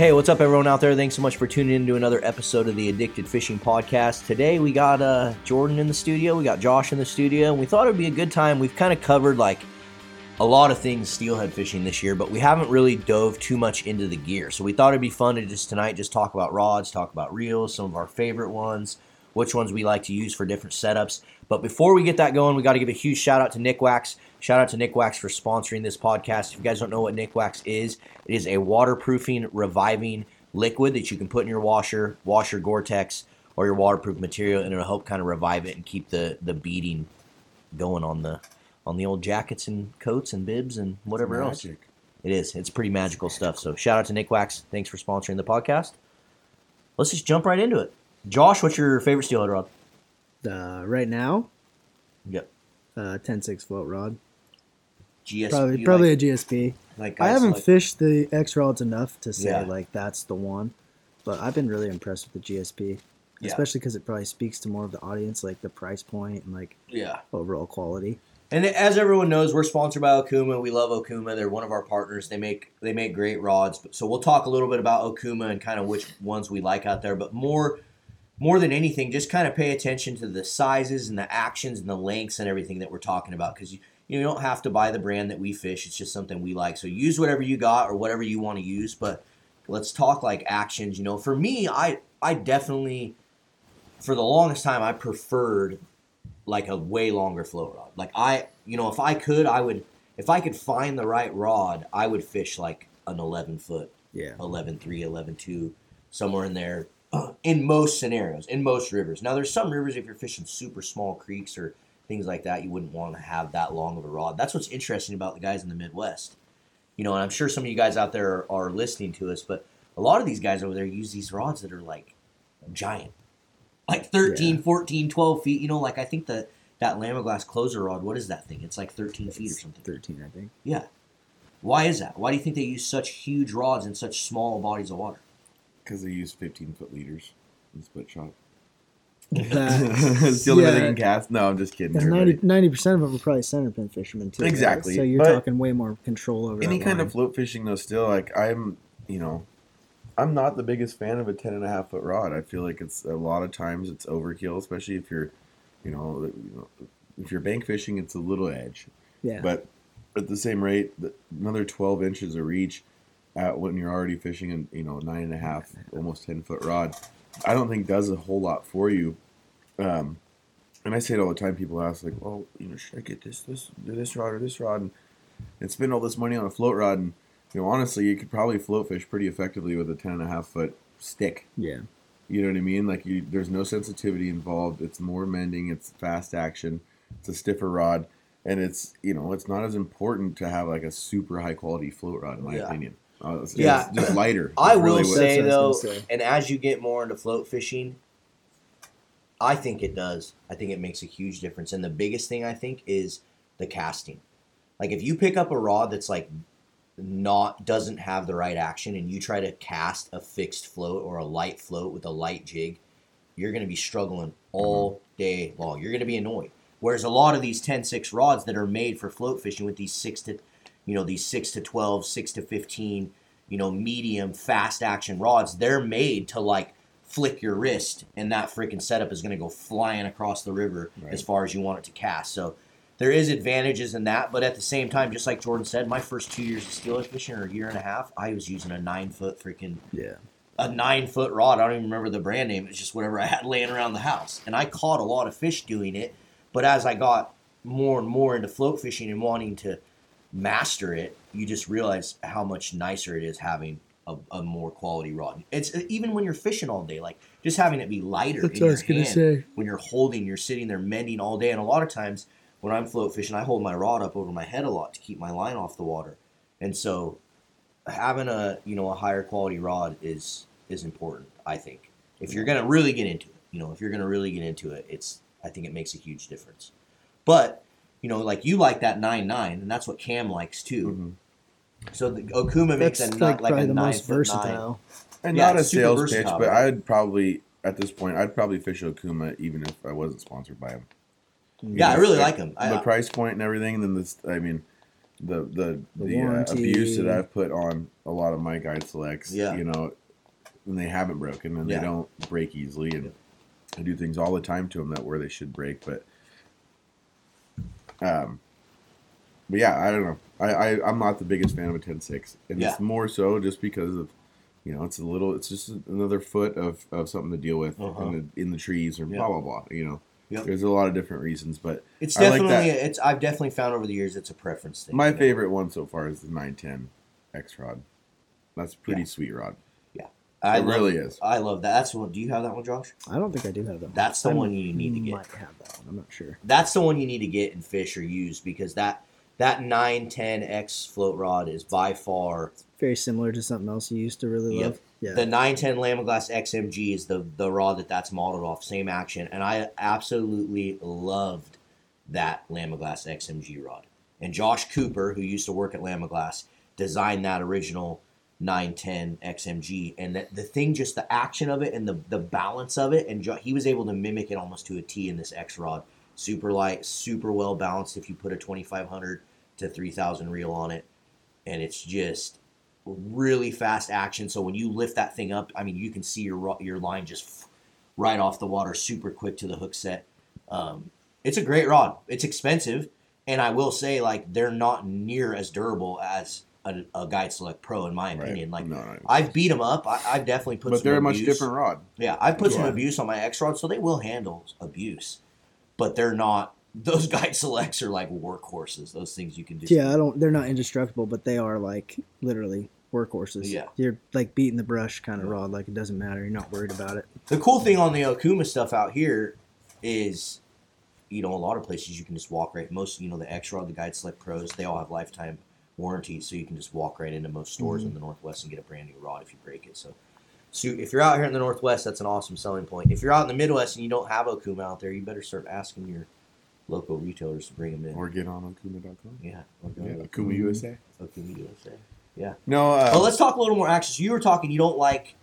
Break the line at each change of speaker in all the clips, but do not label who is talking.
Hey, what's up, everyone out there? Thanks so much for tuning in to another episode of the Addicted Fishing Podcast. Today we got uh, Jordan in the studio, we got Josh in the studio, and we thought it'd be a good time. We've kind of covered like a lot of things steelhead fishing this year, but we haven't really dove too much into the gear. So we thought it'd be fun to just tonight just talk about rods, talk about reels, some of our favorite ones, which ones we like to use for different setups. But before we get that going, we got to give a huge shout out to Nikwax. Shout out to Nikwax for sponsoring this podcast. If you guys don't know what Nikwax is, it is a waterproofing, reviving liquid that you can put in your washer, wash your Gore-Tex or your waterproof material, and it'll help kind of revive it and keep the the beading going on the on the old jackets and coats and bibs and whatever else. It is. It's pretty magical stuff. So shout out to Nikwax. Thanks for sponsoring the podcast. Let's just jump right into it. Josh, what's your favorite steelhead rod?
Uh, right now,
Yep.
uh, 10-6 float rod.
GS.
Probably probably
like,
a GSP.
like
I haven't
like-
fished the X rods enough to say
Yeah.
like that's the one, but I've been really impressed with the GSP,
Yeah.
especially because it probably speaks to more of the audience, like the price point and like
Yeah.
overall quality.
And as everyone knows, we're sponsored by Okuma. We love Okuma. They're one of our partners. They make they make great rods. So we'll talk a little bit about Okuma and kind of which ones we like out there. But more more than anything, just kind of pay attention to the sizes and the actions and the lengths and everything that we're talking about because you you don't have to buy the brand that we fish. It's just something we like. So use whatever you got or whatever you want to use. But let's talk like actions. You know, for me, I I definitely for the longest time I preferred like a way longer float rod. Like I, you know, if I could, I would. If I could find the right rod, I would fish like an 11 foot,
Yeah.
11 3, 11 2, somewhere in there. In most scenarios, in most rivers. Now, there's some rivers if you're fishing super small creeks or things like that, you wouldn't want to have that long of a rod. That's what's interesting about the guys in the Midwest. You know, and I'm sure some of you guys out there are, are listening to us, but a lot of these guys over there use these rods that are like giant like 13 14 12 feet you know like i think the that Lamiglas closer rod what is that thing it's like 13 feet or something
13, I think.
yeah why is that why do you think they use such huge rods in such small bodies of water
Because they use 15 foot leaders in split shot.
That-
it's the only way they can cast. No, I'm just kidding.
And
everybody.
90 percent of them are probably center pin fishermen too. right?
Exactly,
So you're
but
talking way more control over
Any
that
kind
line.
of float fishing, though, still, like, I'm, you know, I'm not the biggest fan of a 10 and a half foot rod. I feel like it's a lot of times it's overkill, especially if you're, you know, you know if you're bank fishing, it's a little edge.
yeah.
But at the same rate, the- another 12 inches of reach at when you're already fishing in, you know, nine and a half, almost 10 foot rod, I don't think does a whole lot for you. Um, and I say it all the time. People ask, like, well, you know, should I get this, this, this rod or this rod and, and spend all this money on a float rod? And, you know, honestly, you could probably float fish pretty effectively with a 10 and a half foot stick.
yeah.
You know what I mean? Like you, there's no sensitivity involved. It's more mending. It's fast action. It's a stiffer rod, and it's you know it's not as important to have like a super high quality float rod in my
Yeah.
opinion. Uh, it's,
Yeah.
it's just lighter.
i will
really
say
That's what I
though
say.
and as you get more into float fishing i think it does i think it makes a huge difference and the biggest thing i think is the casting like if you pick up a rod that's like not doesn't have the right action and you try to cast a fixed float or a light float with a light jig you're going to be struggling all day long you're going to be annoyed whereas a lot of these 10-6 rods that are made for float fishing with these 6 to you know these 6 to 12 6 to 15 you know medium fast action rods they're made to like flick your wrist and that freaking setup is going to go flying across the river
Right.
as far as you want it to cast so there is advantages in that, but at the same time, just like Jordan said, my first two years of steelhead fishing or a year and a half, I was using a nine foot freaking
Yeah.
a nine foot rod. I don't even remember the brand name. It's just whatever I had laying around the house, and I caught a lot of fish doing it. But as I got more and more into float fishing and wanting to master it, you just realize how much nicer it is having a, a more quality rod. It's uh, even when you're fishing all day, like just having it be lighter
That's
in
what I
your
was gonna
hand
say.
when you're holding, you're sitting there mending all day. And a lot of times when I'm float fishing, I hold my rod up over my head a lot to keep my line off the water. And so having a you know a higher quality rod is is important, I think. If you're gonna really get into it, you know, if you're gonna really get into it, it's I think it makes a huge difference. But you know, like you like that nine nine, and that's what Cam likes too.
Mhm.
So the Okuma makes
That's
a
like,
like
probably
a
the
nine
most
foot nine.
versatile.
And
Yeah,
not a
it's super
sales pitch,
versatile,
but? I'd probably at this point I'd probably fish Okuma even if I wasn't sponsored by him.
Yeah, I really like him. I,
the price point and everything, and then this, I mean, the the
The
the, uh, abuse that I've put on a lot of my guide selects.
Yeah.
You know, and they haven't broken and
Yeah.
they don't break easily, and I do things all the time to them that where they should break, but um, but yeah, I don't know. I, I I'm not the biggest fan of a 10-6. and
Yeah.
it's more so just because of you know it's a little it's just another foot of, of something to deal with
Uh-huh.
in the in the trees or
Yeah.
blah blah blah. You know,
Yep.
there's a lot of different reasons, but
It's
I like
definitely
that.
it's I've definitely found over the years it's a preference thing.
My
you know?
favorite one so far is the 910 X rod. That's a pretty
Yeah.
sweet rod.
I
it
love,
really is.
I love that. That's the one. Do you have that one, Josh?
I don't think I do have that. one.
That's the
I
one you need to get.
Might have that one. I'm not sure.
That's the one you need to get and fish or use because that that 910 X float rod is by far
Very similar to something else you used to really
Yep.
love. Yeah.
the 910 Lamiglas XMG is the the rod that that's modeled off, same action, and I absolutely loved that Lamiglas XMG rod. And Josh Cooper, who used to work at Lamiglas, designed that original 910 XMG, and the, the thing, just the action of it and the the balance of it, and jo- he was able to mimic it almost to a T in this X rod. Super light, super well balanced. If you put a 2500 to 3000 reel on it, and it's just really fast action. So when you lift that thing up, I mean, you can see your your line just right off the water, super quick to the hook set. Um, it's a great rod. It's expensive, and I will say, like, they're not near as durable as a, a Guide Select Pro, in my opinion. Like,
no, no.
I've beat them up. I, I've definitely put.
but
some
they're a much different rod.
Yeah, I've put some abuse on my X rod, so they will handle abuse, but they're not. Those Guide Selects are like workhorses. Those things you can do.
yeah, I don't. They're not indestructible, but they are like literally workhorses.
Yeah.
You're like beating the brush kind of rod. Like it doesn't matter. You're not worried about it.
The cool thing on the Okuma stuff out here is, you know, a lot of places you can just walk right. Most, you know, the X Rod, the Guide Select Pros, they all have lifetime warranties, so you can just walk right into most stores in the Northwest and get a brand new rod if you break it. So, so if you're out here in the Northwest, that's an awesome selling point. If you're out in the Midwest and you don't have Okuma out there, you better start asking your local retailers to bring them in.
Or get on Okuma.com.
yeah,
Yeah,
to
Okuma USA.
Okuma USA. Yeah.
No, uh,
Well, let's talk a little more action. So you were talking, you don't like,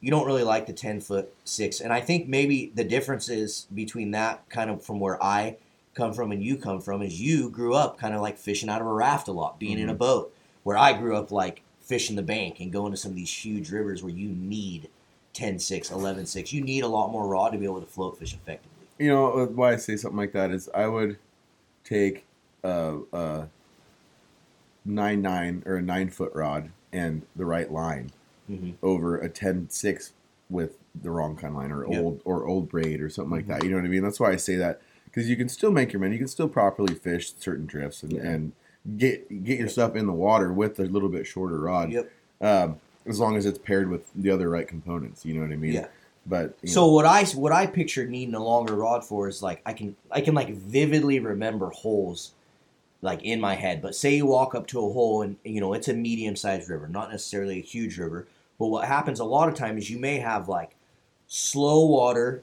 you don't really like the ten foot six, and I think maybe the difference is between that kind of from where I come from and you come from is you grew up kind of like fishing out of a raft a lot, being in a boat. Where I grew up like fishing the bank and going to some of these huge rivers where you need 10 6, 11 6. You need a lot more rod to be able to float fish effectively.
you know uh, why I say something like that is I would take a, a nine nine or a nine foot rod and the right line
Mhm.
over a 10-6 with the wrong kind of line or
Yep.
old or old braid or something like that. You know what I mean? That's why I say that because you can still make your money. You can still properly fish certain drifts and,
Yeah.
and get get your stuff in the water with a little bit shorter rod.
Yep.
Um, as long as it's paired with the other right components. You know what I mean?
Yeah.
But you
So
know,
what I what I pictured needing a longer rod for is like I can I can like vividly remember holes like in my head. But say you walk up to a hole and you know it's a medium sized river, not necessarily a huge river. But what happens a lot of times is you may have like slow water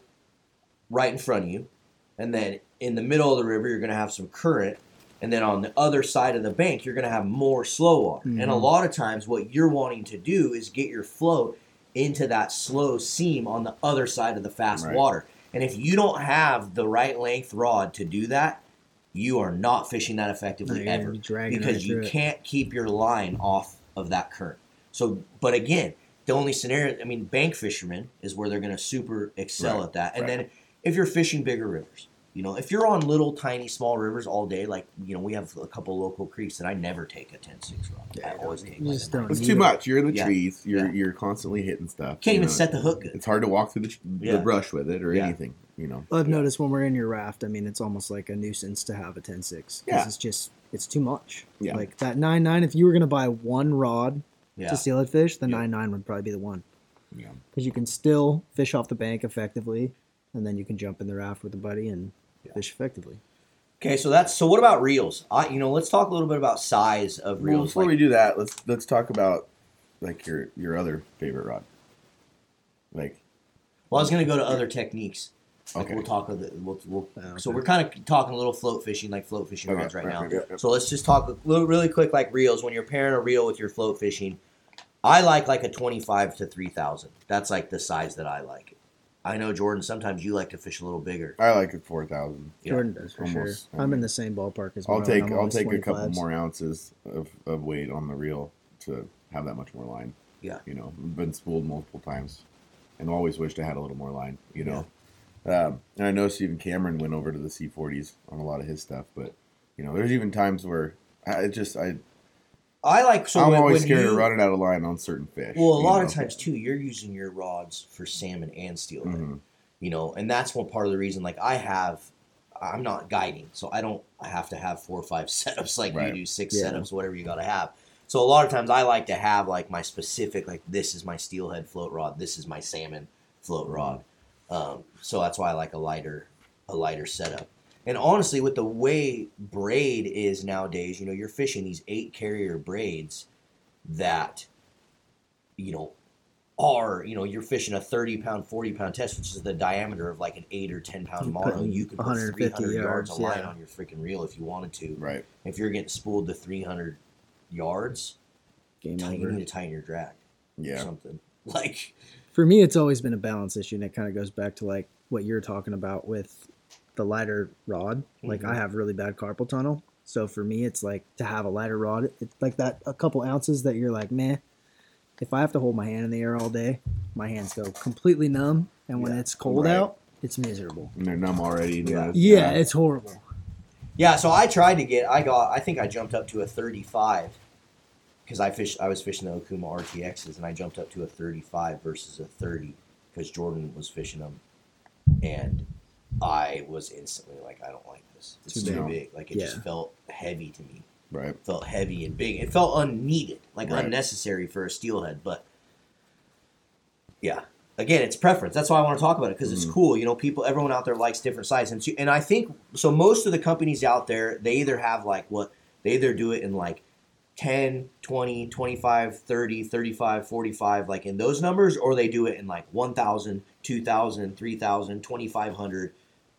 right in front of you, and then in the middle of the river you're gonna have some current, and then on the other side of the bank you're gonna have more slow water. And a
Mhm.
lot of times what you're wanting to do is get your float into that slow seam on the other side of the fast
Right.
water. And if you don't have the right length rod to do that, you are not fishing that effectively
No,
ever because you
it.
can't keep your line off of that current. So, but again, the only scenario, I mean, bank fishermen is where they're going to super excel
Right,
at that. And
right.
then if you're fishing bigger rivers, you know, if you're on little, tiny, small rivers all day, like, you know, we have a couple local creeks and I never take a 10 6 rod.
Yeah,
I always take like
just
a
don't
nine.
It's too
it.
much. You're in the
Yeah.
trees. You're
Yeah.
you're constantly hitting stuff.
Can't
you
even
know.
set the hook good.
It's hard to walk through the,
Yeah.
the brush with it or
Yeah.
anything. You know.
I've
Yeah.
noticed when we're in your raft, I mean, it's almost like a nuisance to have a 10-6 because
Yeah.
it's just it's too much.
Yeah.
Like that nine nine. If you were gonna buy one rod
Yeah.
to steelhead fish, the
Yeah.
nine nine would probably be the one
Yeah.
because you can still fish off the bank effectively, and then you can jump in the raft with a buddy and
Yeah.
fish effectively.
Okay, so that's so. What about reels? I, you know, let's talk a little bit about size of
Well,
reels.
before
like-
we do that, let's let's talk about like your your other favorite rod. Like
Well, I was going to go to other techniques. Like
Okay.
we'll talk. Of the, we'll, we'll,
Oh,
So we're kind of talking a little float fishing, like float fishing
Okay,
rods right
right,
now.
right, yeah, yeah.
So let's just talk a little, really quick, like reels. When you're pairing a reel with your float fishing, I like like a 25 to 3000. That's like the size that I like. I know Jordan. Sometimes you like to fish a little bigger.
I like it four thousand.
Yeah,
Jordan does for
almost,
sure.
I
I'm in the same ballpark as
I'll take
I'm
I'll take a couple more ounces of, of weight on the reel to have that much more line.
Yeah.
You know, been spooled multiple times, and always wished I had a little more line. You know, um, and I know Stephen Cameron went over to the C40s on a lot of his stuff, but you know, there's even times where I just I
I like so
I'm
when,
always
when
scared
you,
of running out of line on certain fish.
Well, a lot
know?
of times too, you're using your rods for salmon and steelhead.
Mhm.
You know, and that's one part of the reason. Like I have, I'm not guiding, so I don't have to have four or five setups like
Right.
you do, six
Yeah.
setups, whatever you got to have. So a lot of times I like to have like my specific, like this is my steelhead float rod, this is my salmon float rod. Um, so that's why I like a lighter, a lighter setup. And honestly, with the way braid is nowadays, you know, you're fishing these eight carrier braids that, you know, are you know you're fishing a 30 pound 40 pound test which is the diameter of like an 8 or 10 pound
You're
mono you could put 300 yards of line
yeah.
on your freaking reel if you wanted to
Right.
if you're getting spooled to 300 yards
Game
tighten- you need to tighten your drag or
Yeah.
something like
For me, it's always been a balance issue, and it kind of goes back to like what you're talking about with the lighter rod. Like
Mhm.
I have really bad carpal tunnel, so for me, it's like to have a lighter rod. It's like that a couple ounces that you're like, meh. If I have to hold my hand in the air all day, my hands go completely numb, and when
Yeah.
it's cold
Right.
out, it's miserable.
And they're numb already.
Yeah.
Yeah, it's horrible.
yeah so i tried to get i got i think i jumped up to a 35 because i fished i was fishing the okuma rtxs and i jumped up to a 35 versus a 30 because jordan was fishing them and i was instantly like i don't like this it's
Too
too,
big.
big like it
Yeah.
just felt heavy to me
right.
felt heavy and big. It felt unneeded, like
Right.
unnecessary for a steelhead. But yeah, again, it's preference. That's why I want to talk about it because it's
Mhm.
cool. You know, people, everyone out there likes different sizes, and, so- and I think so. Most of the companies out there, they either have like what they either do it in like 10, 20, 25, 30, 35, 45, like in those numbers, or they do it in like 1,000, 2,000, 3,000, 2,500,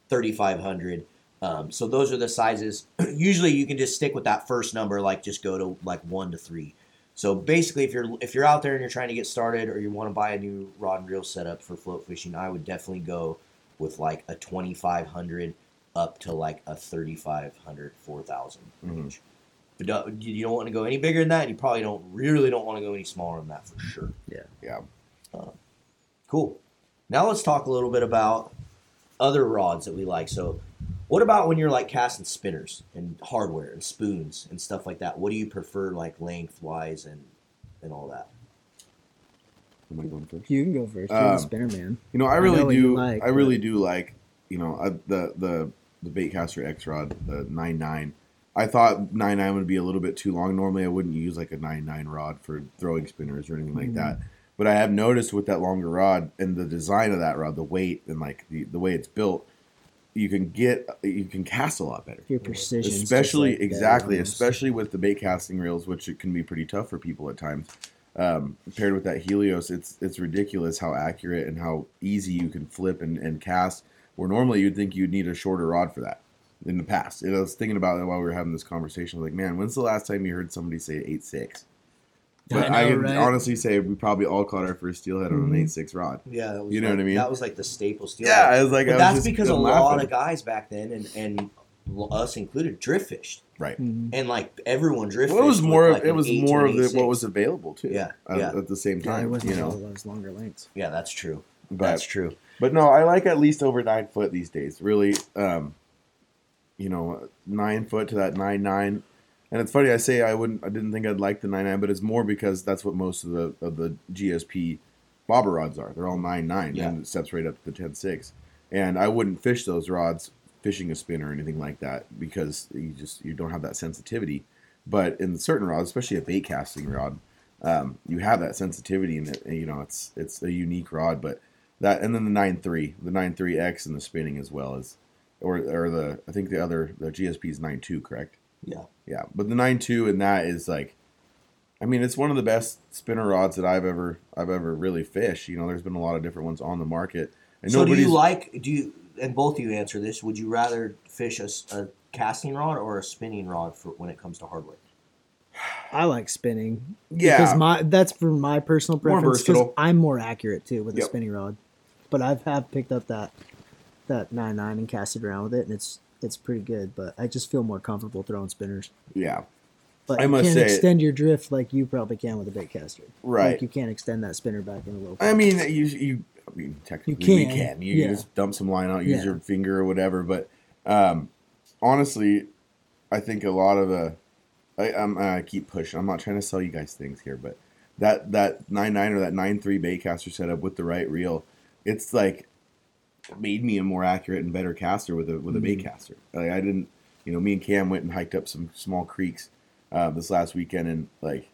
3,500. Um, so those are the sizes. Usually you can just stick with that first number, like just go to like one to three. So basically, if you're if you're out there and you're trying to get started, or you want to buy a new rod and reel setup for float fishing, I would definitely go with like a 2,500 up to like a 3,500, 4,000
Mhm.
range. But don't- you don't want to go any bigger than that. And you probably don't really don't want to go any smaller than that for sure.
Yeah. Yeah.
Cool. Now let's talk a little bit about other rods that we like. So, what about when you're like casting spinners and hardware and spoons and stuff like that? What do you prefer, like lengthwise and and all that?
Am I going first?
You can go first. You're
Um,
the spinner man.
You know, I
I
really
know
do.
like,
I really
but-
do like. You know, uh, the the the Baitcaster X Rod, the nine nine. I thought nine nine would be a little bit too long. Normally, I wouldn't use like a nine nine rod for throwing spinners or anything like
Mhm.
that. But I have noticed with that longer rod and the design of that rod, the weight and like the, the way it's built, you can get you can cast a lot better.
Your precision,
especially exactly, especially with the bait casting reels, which it can be pretty tough for people at times. Um, paired with that Helios, it's it's ridiculous how accurate and how easy you can flip and, and cast. Where normally you'd think you'd need a shorter rod for that. In the past, and I was thinking about it while we were having this conversation. Like, man, when's the last time you heard somebody say eight six? But I,
I
can
right?
honestly say we probably all caught our first steelhead on an
Mhm.
eight six rod.
Yeah, that was
You know
like,
what I mean?
That was like the staple steel.
Yeah, I was like,
but
I was
that's
just
because a
I'm
lot of guys back then and and us included drift fished
right.
Mhm.
and like everyone drift.
Well, it was more.
like,
it was more of the, what was available too.
Yeah,
at,
yeah.
at the same
Yeah, it wasn't
you know.
all those longer lengths.
Yeah, that's true.
But
that's true.
But no, I like at least over nine foot these days. Really, um, you know, nine foot to that nine nine. And it's funny I say I wouldn't, I didn't think I'd like the nine nine, but it's more because that's what most of the of the GSP bobber rods are. They're all nine nine,
Yeah.
and it steps right up to the ten six. And I wouldn't fish those rods fishing a spin or anything like that because you just you don't have that sensitivity. But in certain rods, especially a bait casting rod, um, you have that sensitivity, and it, you know it's it's a unique rod. But that and then the nine three, the nine three X, and the spinning as well as, or or the I think the other the GSP is nine two, correct?
Yeah.
Yeah, but the nine two and that is like, I mean, it's one of the best spinner rods that I've ever I've ever really fished. You know, there's been a lot of different ones on the market, and
So do you like? Do you? And both of you answer this. Would you rather fish a, a casting rod or a spinning rod for when it comes to hardware?
I like spinning.
yeah.
Because my that's for my personal preference. Because. I'm more accurate too with a
Yep.
spinning rod. but I've have picked up that that nine nine and casted around with it, and it's it's pretty good. But I just feel more comfortable throwing spinners.
Yeah,
But
I
you
must
can't
say-
extend your drift like you probably can with a bait caster.
Right.
Like you can't extend that spinner back in a little.
I mean, you you. I mean, technically,
You can,
can. You
yeah.
just dump some line out, use
Yeah.
your finger or whatever. But um, honestly, I think a lot of the. I, I'm, I keep pushing. I'm not trying to sell you guys things here, but that that nine nine or that nine three baitcaster setup with the right reel, it's like made me a more accurate and better caster with a with a
Mm-hmm.
baitcaster. Like I didn't, you know, me and Cam went and hiked up some small creeks uh, this last weekend, and like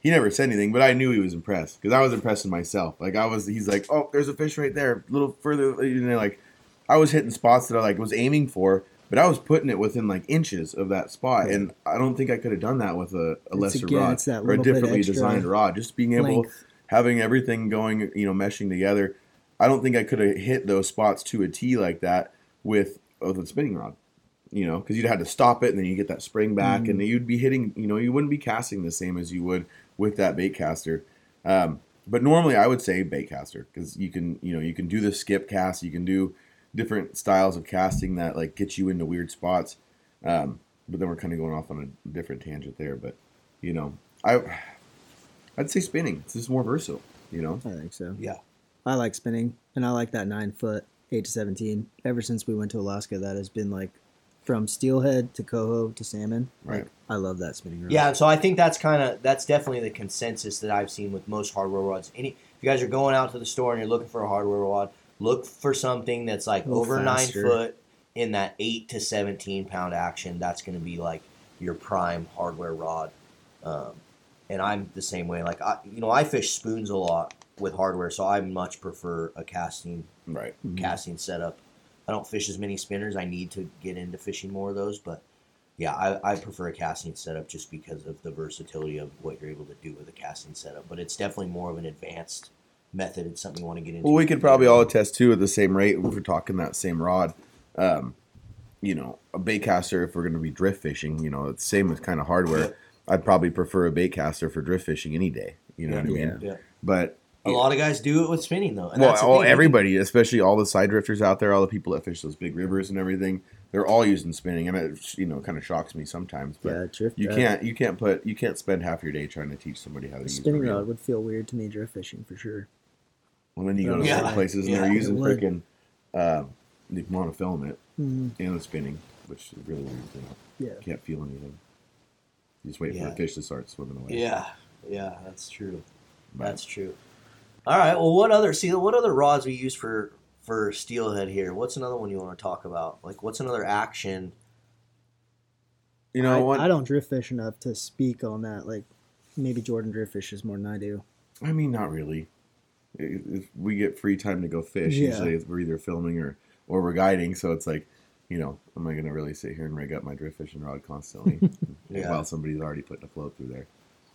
he never said anything, but I knew he was impressed because I was impressed in myself. Like I was, he's like, "Oh, there's a fish right there, a little further." You know, like I was hitting spots that I like was aiming for, but I was putting it within like inches of that spot, and I don't think I could have done that with a, a lesser
again,
rod or a differently designed rod. Just being able,
length.
having everything going, you know, meshing together. I don't think I could have hit those spots to a T like that with with a spinning rod you know, because you'd have to stop it and then you get that spring back,
Mm-hmm.
and you'd be hitting, you know, you wouldn't be casting the same as you would with that bait caster. Um, but normally, I would say bait caster because you can, you know, you can do the skip cast, you can do different styles of casting that like get you into weird spots. Um, but then we're kind of going off on a different tangent there. But you know, I, I'd say spinning. It's just more versatile. You know,
I think so.
Yeah.
I like spinning, and I like that nine foot, eight to seventeen. Ever since we went to Alaska, that has been like from steelhead to coho to salmon.
Right.
Like, I love that spinning rod.
Yeah, so I think that's kind of that's definitely the consensus that I've seen with most hardware rods. Any if you guys are going out to the store and you're looking for a hardware rod, look for something that's like over
faster.
nine foot in that eight to seventeen pound action. That's going to be like your prime hardware rod. Um, and I'm the same way. Like I, you know, I fish spoons a lot with hardware, so I much prefer a casting
right?
Mhm.
casting setup. I don't fish as many spinners. I need to get into fishing more of those, but yeah, I, I prefer a casting setup just because of the versatility of what you're able to do with a casting setup. But it's definitely more of an advanced method. It's something you want to get into.
Well, we could probably all attest too at the same rate if we're talking that same rod. Um, you know, a bait caster if we're going to be drift fishing, you know, it's the same with kind of hardware. I'd probably prefer a bait caster for drift fishing any day. You know what I mean?
Yeah.
But
A lot of guys do it with spinning though. And
well,
that's
all,
thing.
everybody, especially all the side drifters out there, all the people that fish those big rivers and everything, they're all using spinning, and it you know kind of shocks me sometimes. But
Yeah, drift.
you can't you can't put you can't spend half your day trying to teach somebody how to
A
use
spinning
reel.
rod would feel weird to me drift fishing for sure.
Well, then you go to
Yeah.
certain places and
Yeah,
they're using
would.
freaking uh, the monofilament
Mhm.
and the spinning, which is really weird thing.
Yeah.
You can't feel anything. You just wait for
Yeah.
the fish to start swimming away.
Yeah, yeah, that's true.
Right.
That's true. All right. Well, what other see what other rods we use for for steelhead here? What's another one you want to talk about? Like, what's another action?
You know
I,
what?
I don't drift fish enough to speak on that. Like maybe Jordan drift fishes more than I do.
I mean, not really. If if we get free time to go fish,
Yeah.
usually we're either filming or or we're guiding. So it's like, you know, am I going to really sit here and rig up my drift fishing rod constantly
Yeah.
while somebody's already putting a float through there?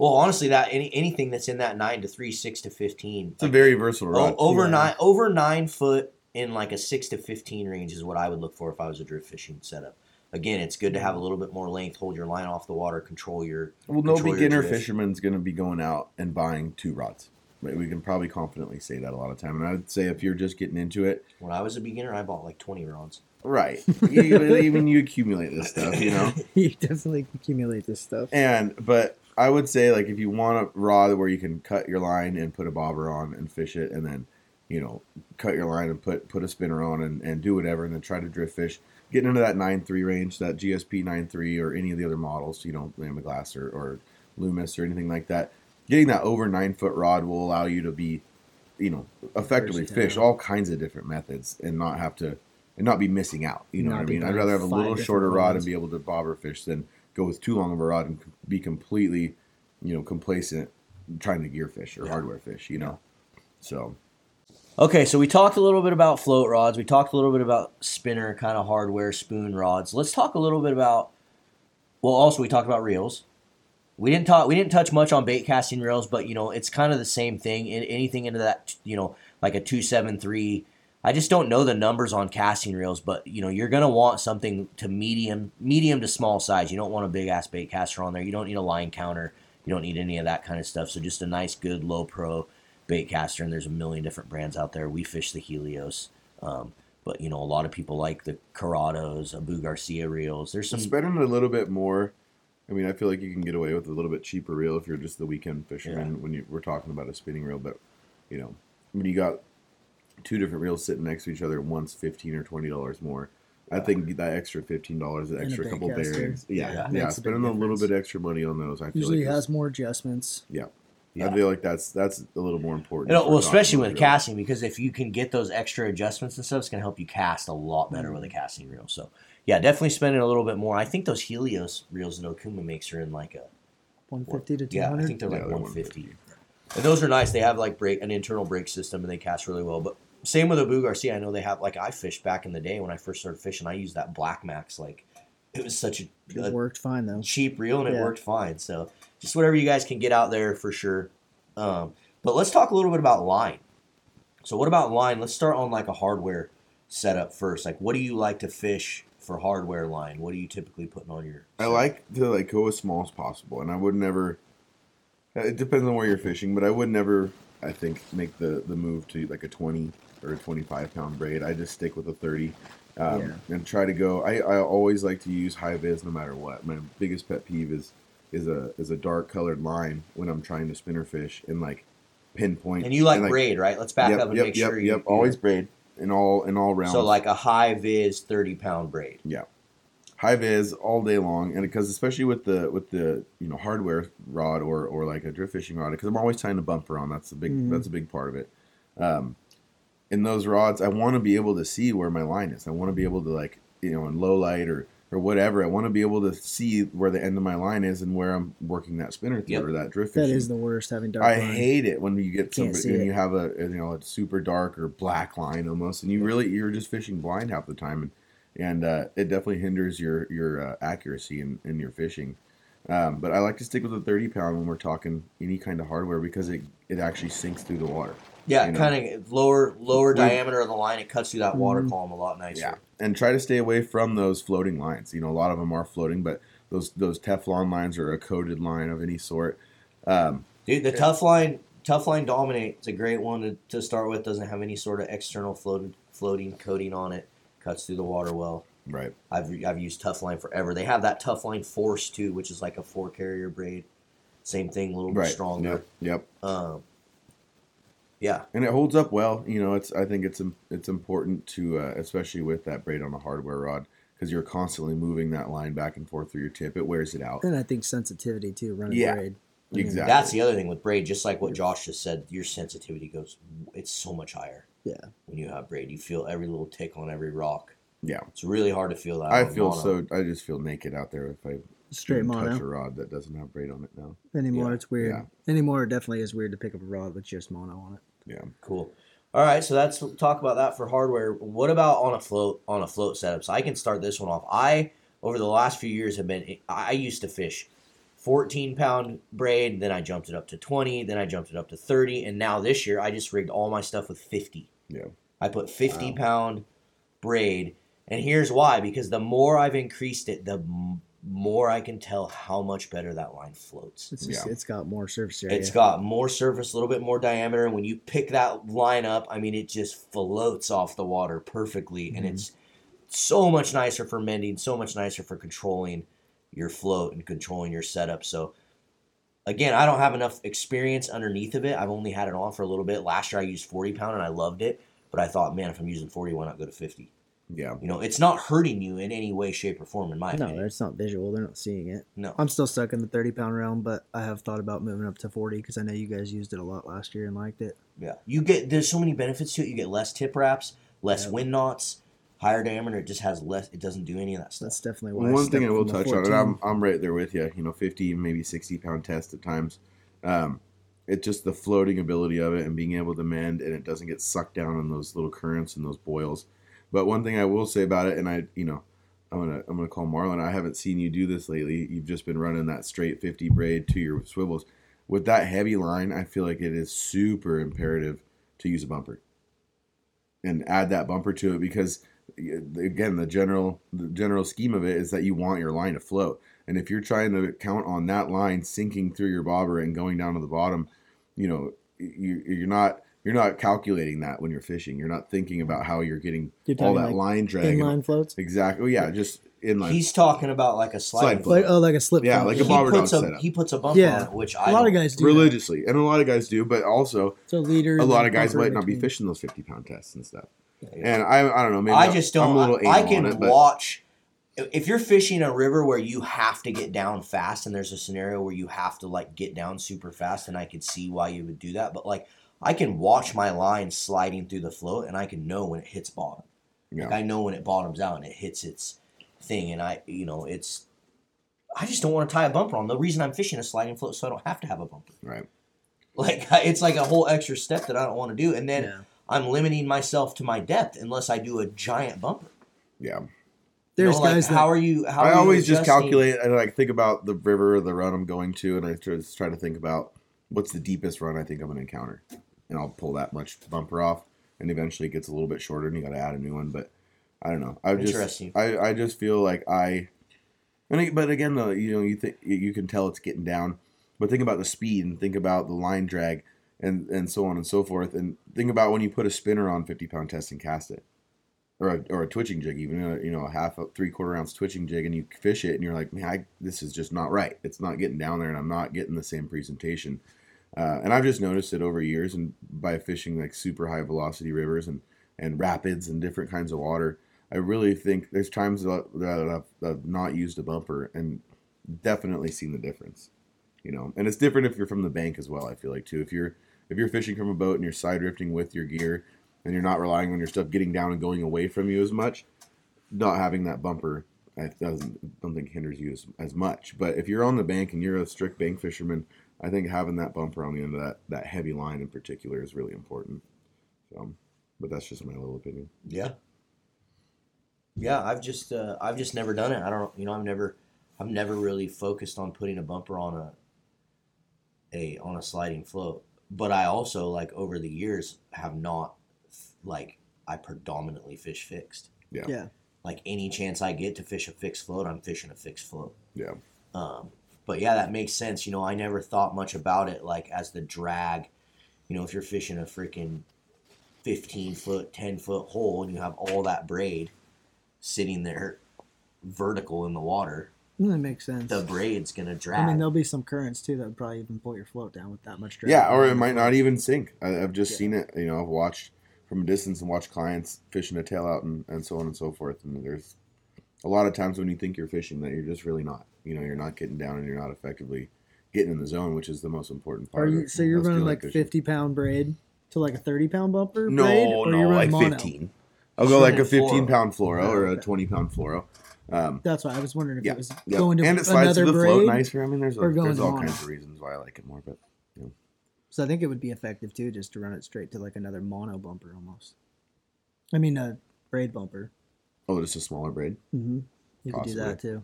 Well, honestly, that any anything that's in that nine to three, six to fifteen,
It's a very versatile rod.
over
Yeah.
nine over nine foot in like a six to fifteen range is what I would look for if I was a drift fishing setup. Again, it's good to have a little bit more length, hold your line off the water, control your.
Well, no
control your
beginner
drift.
fisherman's going to be going out and buying two rods. But We can probably confidently say that a lot of time. And I would say if you're just getting into it,
When I was a beginner, I bought like twenty rods.
right? you, even you accumulate this stuff, you know.
you definitely accumulate this stuff.
And but I would say like if you want a rod where you can cut your line and put a bobber on and fish it, and then you know cut your line and put put a spinner on and, and do whatever, and then try to drift fish. Getting into that nine three range, that GSP nine three or any of the other models, you know, Lamiglas or, or Loomis or anything like that. Getting that over nine foot rod will allow you to be, you know, effectively
Versatile.
fish all kinds of different methods and not have to and not be missing out. You know
Not
what I mean? I'd rather have a little shorter rod and be able to bobber fish than go with too long of a rod and be completely, you know, complacent trying to gear fish or
Yeah.
hardware fish. You know, so
Okay, so we talked a little bit about float rods. We talked a little bit about spinner kind of hardware spoon rods. Let's talk a little bit about. Well, also we talked about reels. We didn't talk. We didn't touch much on bait casting reels, but you know it's kind of the same thing. In, anything into that, you know, like a two seven three. I just don't know the numbers on casting reels, but you know you're gonna want something to medium, medium to small size. You don't want a big ass bait caster on there. You don't need a line counter. You don't need any of that kind of stuff. So just a nice, good low pro bait caster, and there's a million different brands out there. We fish the Helios, um, but you know a lot of people like the Curados, Abu Garcia reels. There's some
spending a little bit more. I mean, I feel like you can get away with a little bit cheaper reel if you're just the weekend fisherman.
Yeah.
When you we're talking about a spinning reel, but you know, when you got two different reels sitting next to each other, one's fifteen or twenty dollars more. I think that extra fifteen dollars, that
And
extra couple
caster.
bearings, yeah,
Yeah,
yeah,
makes a
spending a little
difference.
bit extra money on those. I feel
Usually
like
has more adjustments.
yeah.
Yeah.
I feel like that's that's a little more important.
You
uh, know,
well, especially with
reels.
casting, because if you can get those extra adjustments and stuff, it's gonna help you cast a lot better with a mm-hmm. casting reel. So, yeah, definitely spending a little bit more. I think those Helios reels that Okuma makes are in like a
150 to two hundred.
yeah, I think they're
Yeah,
like
they're
150. And those are nice. They have like brake an internal brake system, and they cast really well. But same with Abu Garcia. I know they have like I fished back in the day when I first started fishing. I used that Black Max. Like it was such a,
It
a
worked fine though.
cheap reel and it worked fine. So just whatever you guys can get out there for sure. Um, but let's talk a little bit about line. So what about line? Let's start on like a hardware setup first. Like what do you like to fish for hardware line? What are you typically putting on your?
I like to like go as small as possible, and I would never. It depends on where you're fishing, but I would never. I think make the the move to like a twenty or a twenty five pound braid. I just stick with a thirty, um,
Yeah.
and try to go. I, I always like to use high vis no matter what. My biggest pet peeve is is a is a dark colored line when I'm trying to spinner fish and like pinpoint.
And you like braid, right? Let's back
yep,
up and
yep,
make
yep,
sure
yep.
you
always braid in all in all rounds.
So like a high vis thirty pound braid.
Yeah, high vis all day long, and because especially with the with the you know hardware rod or or like a drift fishing rod, because I'm always tying a bumper on. That's a big
Mhm.
that's a big part of it. Um, in those rods, I want to be able to see where my line is. I want to be able to like you know in low light or or whatever. I want to be able to see where the end of my line is and where I'm working that spinner through
Yep.
or that drift
That
fishing.
is the worst having dark
I
line.
hate it when you get
Can't
somebody
see
when
it.
you have a, a, you know a super dark or black line almost, and you really you're just fishing blind half the time, and and uh, it definitely hinders your your uh, accuracy in, in your fishing. Um, but I like to stick with a 30 pound when we're talking any kind of hardware because it it actually sinks through the water.
Yeah,
You know.
kind of lower lower
We-
diameter of the line. It cuts through that water
Mhm.
column a lot nicer.
Yeah, and try to stay away from those floating lines. You know, a lot of them are floating, but those those Teflon lines or a coated line of any sort. Um,
Dude, the tough line, TUF-Line Domin8. It's a great one to, to start with. Doesn't have any sort of external floated floating coating on it. Cuts through the water well.
right.
I've I've used tough line forever. They have that tough line force too, which is like a four carrier braid. Same thing, a little bit stronger.
Yep. Yep.
Um, yeah,
and it holds up well. You know, it's I think it's it's important to uh, especially with that braid on a hardware rod because you're constantly moving that line back and forth through your tip. It wears it out.
And I think sensitivity too, running
Yeah.
braid. I mean,
Exactly.
that's the other thing with braid. Just like what Josh just said, your sensitivity goes. It's so much higher.
Yeah.
When you have braid, you feel every little tick on every rock.
Yeah,
It's really hard to feel that.
I feel
mono.
so. I just feel naked out there if I
Straight mono.
touch a rod that doesn't have braid on it now.
Anymore,
Yeah,
it's weird.
yeah.
Anymore, it definitely is weird to pick up a rod with just mono on it.
Yeah,
Cool. All right, so that's talk about that for hardware. What about on a float on a float setup? So I can start this one off. I over the last few years have been I used to fish 14 pound braid, then I jumped it up to 20, then I jumped it up to 30, and now this year I just rigged all my stuff with 50.
Yeah,
I put 50
Wow.
pound braid, and here's why: because the more I've increased it, the m- more I can tell how much better that line floats.
It's just,
Yeah.
it's got more surface area.
It's got more surface, a little bit more diameter, and when you pick that line up, I mean, it just floats off the water perfectly, and
Mhm.
it's so much nicer for mending, so much nicer for controlling your float and controlling your setup. So, again, I don't have enough experience underneath of it. I've only had it on for a little bit. Last year, I used 40 pound, and I loved it, but I thought, man, if I'm using 40, why not go to 50?
yeah.
You know, it's not hurting you in any way, shape, or form, in my
no,
opinion.
it's not visual. They're not seeing it.
No.
I'm still stuck in the 30 pound realm, but I have thought about moving up to 40 because I know you guys used it a lot last year and liked it.
Yeah, you get there's so many benefits to it. You get less tip wraps, less
Yeah.
wind knots, higher diameter. It just has less. It doesn't do any of that stuff.
That's definitely why.
Well, one thing I will
from the
touch on, and I'm I'm right there with you. You know, 50, maybe 60 pound test at times. Um, it's just the floating ability of it and being able to mend, and it doesn't get sucked down in those little currents and those boils. But one thing I will say about it, and I, you know, I'm gonna I'm gonna call Marlon. I haven't seen you do this lately. You've just been running that straight 50 braid to your swivels. With that heavy line, I feel like it is super imperative to use a bumper and add that bumper to it because again the general the general scheme of it is that you want your line to float and if you're trying to count on that line sinking through your bobber and going down to the bottom you know you you're not you're not calculating that when you're fishing. You're not thinking about how you're getting
You're
all that
like
line drag. and-
inline floats.
Exactly. Oh, yeah, just inline.
He's talking about like a slide.
Slide
float.
Like oh, like a slip.
Yeah,
float.
like
he
a bobber dog
puts a
setup.
he puts a bumper
Yeah.
on it, which I
a lot of guys do
religiously, and a lot of guys do, but also
That. So leader.
a lot of guys might not be fishing those fifty pound tests and stuff.
Yeah.
And I I don't know. Maybe
I just don't.
I'm a little
I, I can
it,
watch. If you're fishing a river where you have to get down fast, and there's a scenario where you have to like get down super fast, and I could see why you would do that. But like, I can watch my line sliding through the float, and I can know when it hits bottom.
yeah,
Like I know when it bottoms out and it hits its thing, and I, you know, it's. I just don't want to tie a bumper on. The reason I'm fishing a sliding float so I don't have to have a bumper.
right.
Like it's like a whole extra step that I don't want to do, and then
Yeah.
I'm limiting myself to my depth unless I do a giant bumper.
Yeah,
You
There's
know, like,
guys that
how are you? How
I
are you
always just calculate and like think about the river or the run I'm going to, and I just try to think about what's the deepest run I think I'm going to encounter, and I'll pull that much bumper off, and eventually it gets a little bit shorter, and you got to add a new one. But I don't know. I just
Interesting.
I I just feel like I, and I- but again though, you know, you think you can tell it's getting down, but think about the speed and think about the line drag and and so on and so forth, and think about when you put a spinner on 50 pound test and cast it or a, or a twitching jig, even a, you know a half a three quarter ounce twitching jig, and you fish it, and you're like, man, I, this is just not right. It's not getting down there, and I'm not getting the same presentation. Uh, and I've just noticed it over years, and by fishing like super high velocity rivers and and rapids and different kinds of water, I really think there's times that, that I've, I've not used a bumper and definitely seen the difference. You know, and it's different if you're from the bank as well. I feel like too. If you're if you're fishing from a boat and you're side drifting with your gear, and you're not relying on your stuff getting down and going away from you as much, not having that bumper I doesn't don't think hinders you as, as much. But if you're on the bank and you're a strict bank fisherman, I think having that bumper on the end of that that heavy line in particular is really important. So, but that's just my little opinion.
Yeah. Yeah, I've just uh, I've just never done it. I don't you know I've never I've never really focused on putting a bumper on a a on a sliding float. But I also like over the years have not like I predominantly fish fixed.
Yeah.
Like any chance I get to fish a fixed float, I'm fishing a fixed float.
Yeah.
Um, but yeah, that makes sense. You know, I never thought much about it like as the drag. You know, if you're fishing a freaking 15 foot, 10 foot hole and you have all that braid sitting there vertical in the water,
That makes sense.
the braid's gonna drag.
I mean, there'll be some currents too that would probably even pull your float down with that much drag.
Yeah, or it might not even sink. I, I've just
Yeah.
seen it. You know, I've watched from a distance and watched clients fishing a tail out and, and so on and so forth. And there's a lot of times when you think you're fishing that you're just really not. You know, you're not getting down and you're not effectively getting in the zone, which is the most important part.
Are you so you're running like
fishing.
50 pound braid to like a 30 pound bumper?
No,
braid, or
no,
you're
like
running mono?
15. I'll go like a 15
pound
pound fluoro or a 20 pound fluoro. Um,
That's why I was wondering if
Yeah,
it was
yeah.
going to
and it slides
another
to the
braid.
float nicer. I mean, there's, a,
or going
there's all kinds of reasons why I like it more, but
So I think it would be effective too, just to run it straight to like another mono bumper almost. I mean, a braid bumper.
oh, just a smaller braid.
Mm-hmm. You could do that too.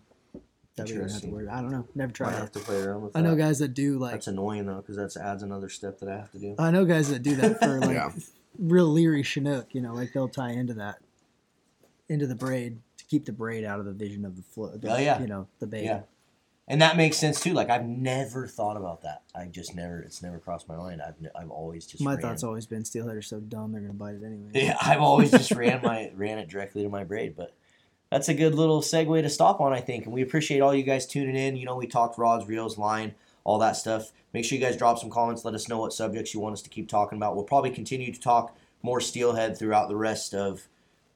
That way you don't have to
Interesting.
worry. I don't know. Never
Might
tried
have to play around with
I know guys that do like.
That's annoying though, because that adds another step that I have to do.
I know guys that do that for like
Yeah.
real leery chinook. You know, like they'll tie into that, into the braid to keep the braid out of the vision of the float.
Oh, yeah.
You know the bait.
Yeah. And that makes sense too. Like I've never thought about that. I just never. It's never crossed my mind. I've I've always just
My
ran-
thoughts always been steelhead are so dumb they're gonna bite it anyway.
Yeah, I've always just ran my ran it directly to my braid, but that's a good little segue to stop on, I think. And we appreciate all you guys tuning in. You know, we talked rods, reels, line, all that stuff. Make sure you guys drop some comments. Let us know what subjects you want us to keep talking about. We'll probably continue to talk more steelhead throughout the rest of,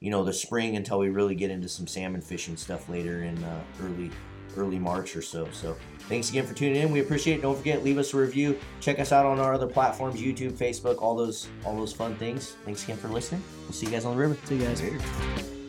you know, the spring until we really get into some salmon fishing stuff later in uh, early early March or so. So thanks again for tuning in. We appreciate it. Don't forget, leave us a review. Check us out on our other platforms, YouTube, Facebook, all those all those fun things. Thanks again for listening. We'll see you guys on the river.
So you guys.
Later.